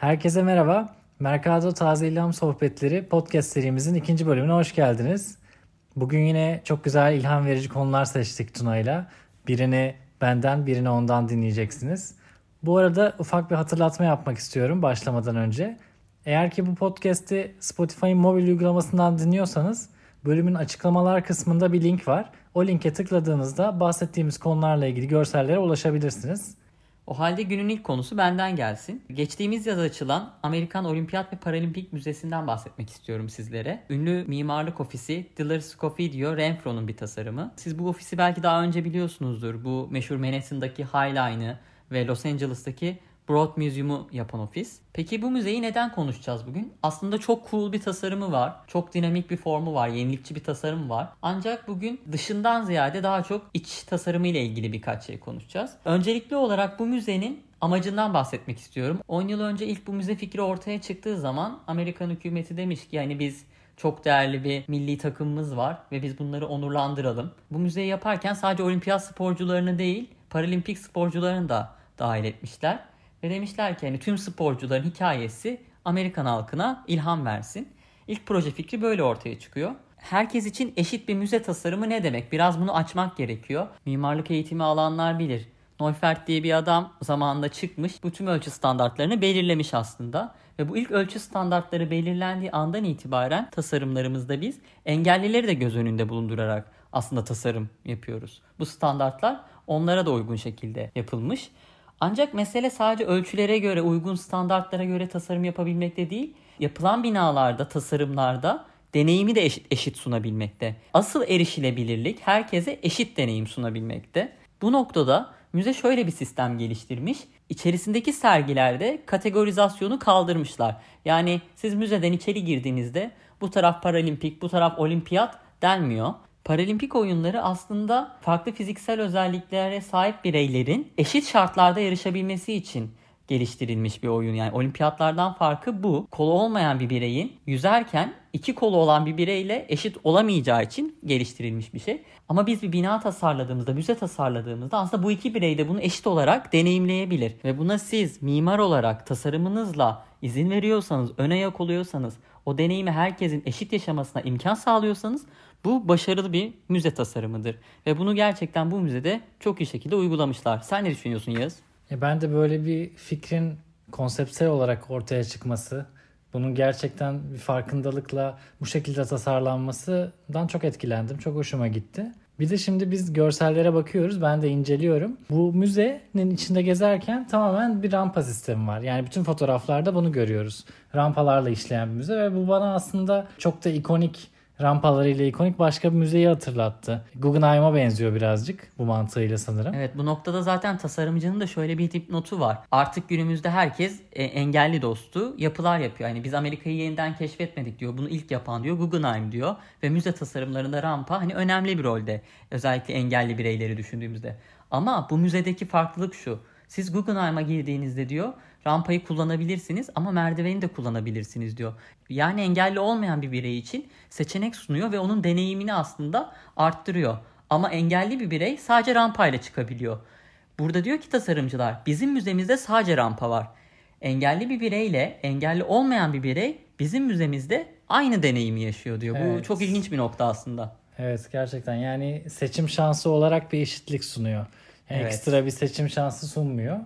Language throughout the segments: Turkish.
Herkese merhaba. Mercado Taze İlham Sohbetleri podcast serimizin ikinci bölümüne hoş geldiniz. Bugün yine çok güzel ilham verici konular seçtik Tuna'yla. Birini benden, birini ondan dinleyeceksiniz. Bu arada ufak bir hatırlatma yapmak istiyorum başlamadan önce. Eğer ki bu podcast'i Spotify'ın mobil uygulamasından dinliyorsanız bölümün açıklamalar kısmında bir link var. O linke tıkladığınızda bahsettiğimiz konularla ilgili görsellere ulaşabilirsiniz. O halde günün ilk konusu benden gelsin. Geçtiğimiz yaz açılan Amerikan Olimpiyat ve Paralimpik Müzesi'nden bahsetmek istiyorum sizlere. Ünlü mimarlık ofisi Diller Scofidio Renfro'nun bir tasarımı. Siz bu ofisi belki daha önce biliyorsunuzdur. Bu meşhur Manhattan'daki High Line'ı ve Los Angeles'taki Broad Museum'u yapan ofis. Peki bu müzeyi neden konuşacağız bugün? Aslında çok cool bir tasarımı var. Çok dinamik bir formu var. Yenilikçi bir tasarım var. Ancak bugün dışından ziyade daha çok iç tasarımı ile ilgili birkaç şey konuşacağız. Öncelikli olarak bu müzenin amacından bahsetmek istiyorum. 10 yıl önce ilk bu müze fikri ortaya çıktığı zaman Amerikan hükümeti demiş ki yani biz çok değerli bir milli takımımız var ve biz bunları onurlandıralım. Bu müzeyi yaparken sadece olimpiyat sporcularını değil, paralimpik sporcularını da dahil etmişler. Ve demişler ki hani tüm sporcuların hikayesi Amerikan halkına ilham versin. İlk proje fikri böyle ortaya çıkıyor. Herkes için eşit bir müze tasarımı ne demek? Biraz bunu açmak gerekiyor. Mimarlık eğitimi alanlar bilir. Neufert diye bir adam zamanında çıkmış. Bu tüm ölçü standartlarını belirlemiş aslında. Ve bu ilk ölçü standartları belirlendiği andan itibaren tasarımlarımızda biz engellileri de göz önünde bulundurarak aslında tasarım yapıyoruz. Bu standartlar onlara da uygun şekilde yapılmış. Ancak mesele sadece ölçülere göre, uygun standartlara göre tasarım yapabilmekte değil, yapılan binalarda, tasarımlarda deneyimi de eşit, eşit sunabilmekte. Asıl erişilebilirlik herkese eşit deneyim sunabilmekte. Bu noktada müze şöyle bir sistem geliştirmiş. İçerisindeki sergilerde kategorizasyonu kaldırmışlar. Yani siz müzeden içeri girdiğinizde bu taraf paralimpik, bu taraf olimpiyat denmiyor. Paralimpik oyunları aslında farklı fiziksel özelliklere sahip bireylerin eşit şartlarda yarışabilmesi için geliştirilmiş bir oyun. Yani olimpiyatlardan farkı bu. Kolu olmayan bir bireyin yüzerken iki kolu olan bir bireyle eşit olamayacağı için geliştirilmiş bir şey. Ama biz bir bina tasarladığımızda, müze tasarladığımızda aslında bu iki birey de bunu eşit olarak deneyimleyebilir. Ve buna siz mimar olarak tasarımınızla izin veriyorsanız, ön ayak oluyorsanız, o deneyimi herkesin eşit yaşamasına imkan sağlıyorsanız bu başarılı bir müze tasarımıdır. Ve bunu gerçekten bu müzede çok iyi şekilde uygulamışlar. Sen ne düşünüyorsun Yağız? E ben de böyle bir fikrin konseptsel olarak ortaya çıkması, bunun gerçekten bir farkındalıkla bu şekilde tasarlanmasından çok etkilendim. Çok hoşuma gitti. Bir de şimdi biz görsellere bakıyoruz. Ben de inceliyorum. Bu müzenin içinde gezerken tamamen bir rampa sistemi var. Yani bütün fotoğraflarda bunu görüyoruz. Rampalarla işleyen bir müze ve bu bana aslında çok da ikonik rampalarıyla ikonik başka bir müzeyi hatırlattı. Guggenheim'a benziyor birazcık bu mantığıyla sanırım. Evet bu noktada zaten tasarımcının da şöyle bir tip notu var. Artık günümüzde herkes e, engelli dostu yapılar yapıyor. Yani biz Amerika'yı yeniden keşfetmedik diyor. Bunu ilk yapan diyor Guggenheim diyor. Ve müze tasarımlarında rampa hani önemli bir rolde. Özellikle engelli bireyleri düşündüğümüzde. Ama bu müzedeki farklılık şu. Siz Guggenheim'a girdiğinizde diyor rampayı kullanabilirsiniz ama merdiveni de kullanabilirsiniz diyor. Yani engelli olmayan bir birey için seçenek sunuyor ve onun deneyimini aslında arttırıyor. Ama engelli bir birey sadece rampayla çıkabiliyor. Burada diyor ki tasarımcılar bizim müzemizde sadece rampa var. Engelli bir bireyle engelli olmayan bir birey bizim müzemizde aynı deneyimi yaşıyor diyor. Evet. Bu çok ilginç bir nokta aslında. Evet gerçekten yani seçim şansı olarak bir eşitlik sunuyor. Evet. Ekstra bir seçim şansı sunmuyor.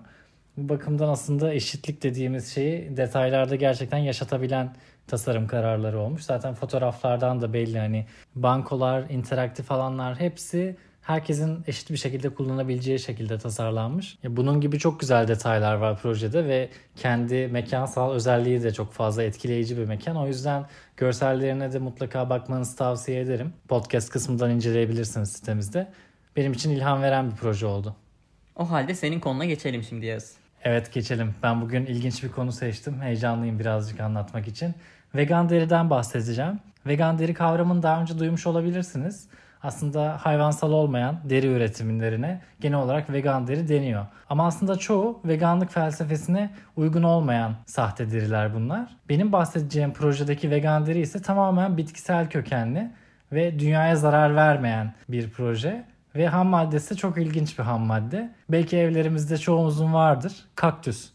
Bu bakımdan aslında eşitlik dediğimiz şeyi detaylarda gerçekten yaşatabilen tasarım kararları olmuş. Zaten fotoğraflardan da belli hani bankolar, interaktif alanlar hepsi herkesin eşit bir şekilde kullanabileceği şekilde tasarlanmış. Bunun gibi çok güzel detaylar var projede ve kendi mekansal özelliği de çok fazla etkileyici bir mekan. O yüzden görsellerine de mutlaka bakmanızı tavsiye ederim. Podcast kısmından inceleyebilirsiniz sitemizde. Benim için ilham veren bir proje oldu. O halde senin konuna geçelim şimdi Yaz. Evet geçelim. Ben bugün ilginç bir konu seçtim. Heyecanlıyım birazcık anlatmak için. Vegan deriden bahsedeceğim. Vegan deri kavramını daha önce duymuş olabilirsiniz. Aslında hayvansal olmayan deri üretimlerine genel olarak vegan deri deniyor. Ama aslında çoğu veganlık felsefesine uygun olmayan sahte deriler bunlar. Benim bahsedeceğim projedeki vegan deri ise tamamen bitkisel kökenli ve dünyaya zarar vermeyen bir proje. Ve ham maddesi çok ilginç bir ham madde. Belki evlerimizde çoğumuzun vardır. Kaktüs.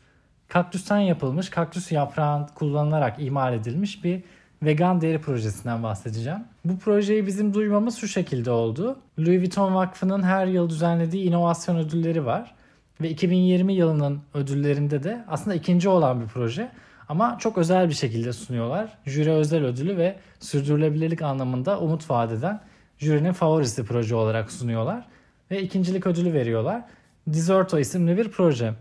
kaktüsten yapılmış, kaktüs yaprağın kullanılarak imal edilmiş bir vegan deri projesinden bahsedeceğim. Bu projeyi bizim duymamız şu şekilde oldu. Louis Vuitton Vakfı'nın her yıl düzenlediği inovasyon ödülleri var. Ve 2020 yılının ödüllerinde de aslında ikinci olan bir proje. Ama çok özel bir şekilde sunuyorlar. Jüri özel ödülü ve sürdürülebilirlik anlamında umut vadeden jürinin favorisi proje olarak sunuyorlar. Ve ikincilik ödülü veriyorlar. Deserto isimli bir proje.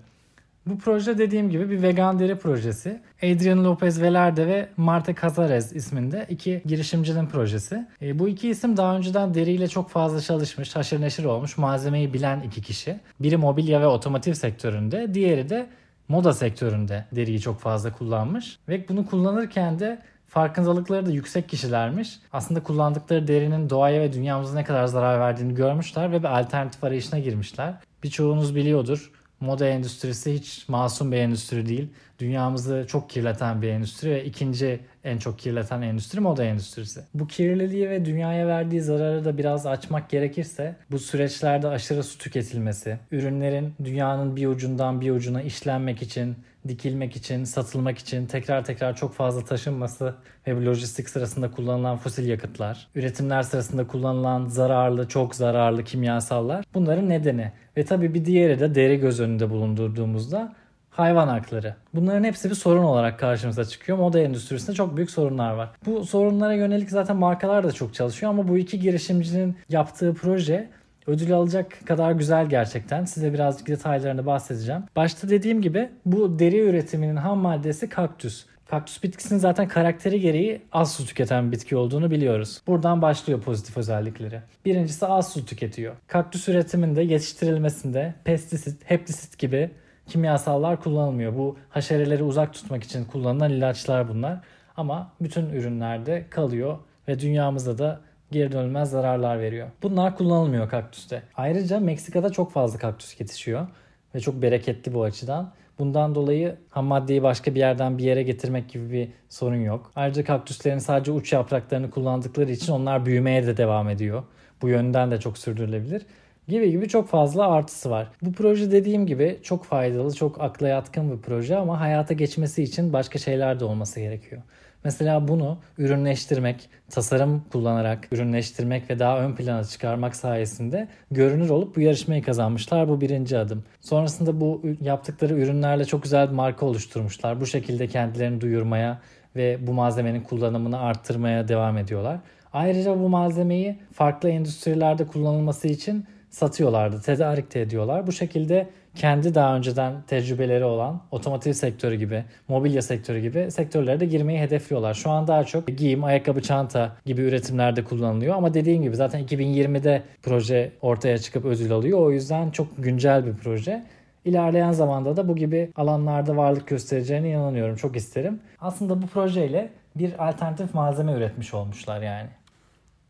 Bu proje dediğim gibi bir vegan deri projesi. Adrian Lopez Velarde ve Marta Cazares isminde iki girişimcinin projesi. E, bu iki isim daha önceden deriyle çok fazla çalışmış, haşır neşir olmuş, malzemeyi bilen iki kişi. Biri mobilya ve otomotiv sektöründe, diğeri de moda sektöründe deriyi çok fazla kullanmış. Ve bunu kullanırken de farkındalıkları da yüksek kişilermiş. Aslında kullandıkları derinin doğaya ve dünyamıza ne kadar zarar verdiğini görmüşler ve bir alternatif arayışına girmişler. Birçoğunuz biliyordur moda endüstrisi hiç masum bir endüstri değil. Dünyamızı çok kirleten bir endüstri ve ikinci en çok kirleten endüstri moda endüstrisi. Bu kirliliği ve dünyaya verdiği zararı da biraz açmak gerekirse bu süreçlerde aşırı su tüketilmesi, ürünlerin dünyanın bir ucundan bir ucuna işlenmek için dikilmek için, satılmak için tekrar tekrar çok fazla taşınması ve lojistik sırasında kullanılan fosil yakıtlar, üretimler sırasında kullanılan zararlı, çok zararlı kimyasallar bunların nedeni. Ve tabii bir diğeri de deri göz önünde bulundurduğumuzda hayvan hakları. Bunların hepsi bir sorun olarak karşımıza çıkıyor. Moda endüstrisinde çok büyük sorunlar var. Bu sorunlara yönelik zaten markalar da çok çalışıyor ama bu iki girişimcinin yaptığı proje ödül alacak kadar güzel gerçekten. Size birazcık detaylarını bahsedeceğim. Başta dediğim gibi bu deri üretiminin ham maddesi kaktüs. Kaktüs bitkisinin zaten karakteri gereği az su tüketen bir bitki olduğunu biliyoruz. Buradan başlıyor pozitif özellikleri. Birincisi az su tüketiyor. Kaktüs üretiminde, yetiştirilmesinde pestisit, heptisit gibi kimyasallar kullanılmıyor. Bu haşereleri uzak tutmak için kullanılan ilaçlar bunlar. Ama bütün ürünlerde kalıyor ve dünyamızda da geri dönülmez zararlar veriyor. Bunlar kullanılmıyor kaktüste. Ayrıca Meksika'da çok fazla kaktüs yetişiyor ve çok bereketli bu açıdan. Bundan dolayı ham maddeyi başka bir yerden bir yere getirmek gibi bir sorun yok. Ayrıca kaktüslerin sadece uç yapraklarını kullandıkları için onlar büyümeye de devam ediyor. Bu yönden de çok sürdürülebilir gibi gibi çok fazla artısı var. Bu proje dediğim gibi çok faydalı, çok akla yatkın bir proje ama hayata geçmesi için başka şeyler de olması gerekiyor. Mesela bunu ürünleştirmek, tasarım kullanarak ürünleştirmek ve daha ön plana çıkarmak sayesinde görünür olup bu yarışmayı kazanmışlar. Bu birinci adım. Sonrasında bu yaptıkları ürünlerle çok güzel bir marka oluşturmuşlar. Bu şekilde kendilerini duyurmaya ve bu malzemenin kullanımını arttırmaya devam ediyorlar. Ayrıca bu malzemeyi farklı endüstrilerde kullanılması için satıyorlardı, tedarik de ediyorlar. Bu şekilde kendi daha önceden tecrübeleri olan otomotiv sektörü gibi, mobilya sektörü gibi sektörlere de girmeyi hedefliyorlar. Şu an daha çok giyim, ayakkabı, çanta gibi üretimlerde kullanılıyor ama dediğim gibi zaten 2020'de proje ortaya çıkıp ödül alıyor. O yüzden çok güncel bir proje. İlerleyen zamanda da bu gibi alanlarda varlık göstereceğine inanıyorum. Çok isterim. Aslında bu projeyle bir alternatif malzeme üretmiş olmuşlar yani.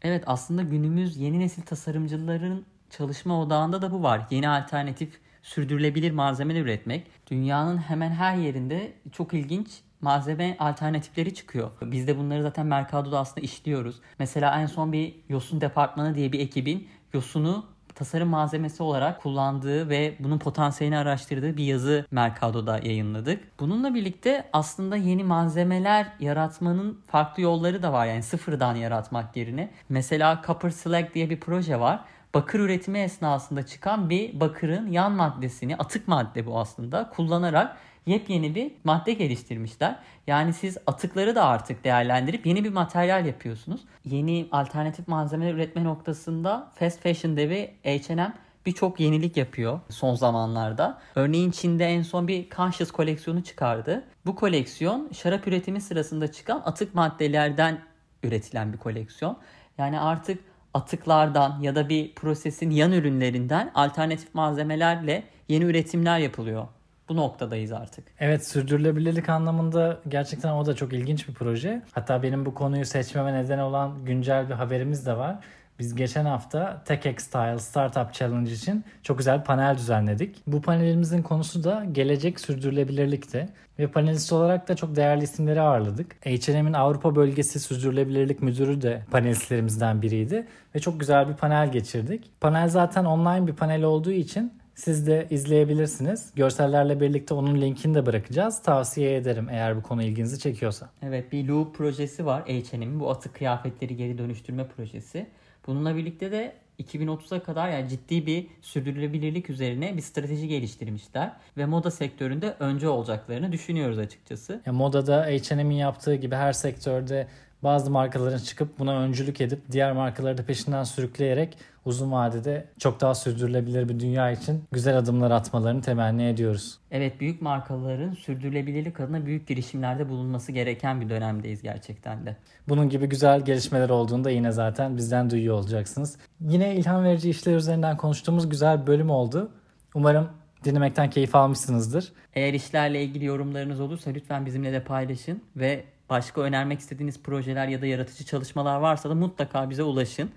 Evet aslında günümüz yeni nesil tasarımcıların çalışma odağında da bu var. Yeni alternatif sürdürülebilir malzemeler üretmek. Dünyanın hemen her yerinde çok ilginç malzeme alternatifleri çıkıyor. Biz de bunları zaten Mercado'da aslında işliyoruz. Mesela en son bir yosun departmanı diye bir ekibin yosunu tasarım malzemesi olarak kullandığı ve bunun potansiyelini araştırdığı bir yazı Mercado'da yayınladık. Bununla birlikte aslında yeni malzemeler yaratmanın farklı yolları da var. Yani sıfırdan yaratmak yerine. Mesela Copper Slag diye bir proje var bakır üretimi esnasında çıkan bir bakırın yan maddesini, atık madde bu aslında, kullanarak yepyeni bir madde geliştirmişler. Yani siz atıkları da artık değerlendirip yeni bir materyal yapıyorsunuz. Yeni alternatif malzemeler üretme noktasında fast fashion devi H&M birçok yenilik yapıyor son zamanlarda. Örneğin Çin'de en son bir Conscious koleksiyonu çıkardı. Bu koleksiyon şarap üretimi sırasında çıkan atık maddelerden üretilen bir koleksiyon. Yani artık atıklardan ya da bir prosesin yan ürünlerinden alternatif malzemelerle yeni üretimler yapılıyor. Bu noktadayız artık. Evet sürdürülebilirlik anlamında gerçekten o da çok ilginç bir proje. Hatta benim bu konuyu seçmeme neden olan güncel bir haberimiz de var. Biz geçen hafta TechX Style Startup Challenge için çok güzel bir panel düzenledik. Bu panelimizin konusu da gelecek sürdürülebilirlikti. Ve panelist olarak da çok değerli isimleri ağırladık. H&M'in Avrupa Bölgesi Sürdürülebilirlik Müdürü de panelistlerimizden biriydi. Ve çok güzel bir panel geçirdik. Panel zaten online bir panel olduğu için Siz de izleyebilirsiniz. Görsellerle birlikte onun linkini de bırakacağız. Tavsiye ederim eğer bu konu ilginizi çekiyorsa. Evet bir Loop projesi var H&M'in. Bu atık kıyafetleri geri dönüştürme projesi. Bununla birlikte de 2030'a kadar yani ciddi bir sürdürülebilirlik üzerine bir strateji geliştirmişler ve moda sektöründe önce olacaklarını düşünüyoruz açıkçası. Ya modada H&M'in yaptığı gibi her sektörde bazı markaların çıkıp buna öncülük edip diğer markaları da peşinden sürükleyerek uzun vadede çok daha sürdürülebilir bir dünya için güzel adımlar atmalarını temenni ediyoruz. Evet büyük markaların sürdürülebilirlik adına büyük girişimlerde bulunması gereken bir dönemdeyiz gerçekten de. Bunun gibi güzel gelişmeler olduğunda yine zaten bizden duyuyor olacaksınız. Yine ilham verici işler üzerinden konuştuğumuz güzel bir bölüm oldu. Umarım dinlemekten keyif almışsınızdır. Eğer işlerle ilgili yorumlarınız olursa lütfen bizimle de paylaşın ve başka önermek istediğiniz projeler ya da yaratıcı çalışmalar varsa da mutlaka bize ulaşın.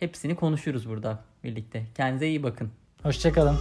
Hepsini konuşuruz burada birlikte. Kendinize iyi bakın. Hoşçakalın.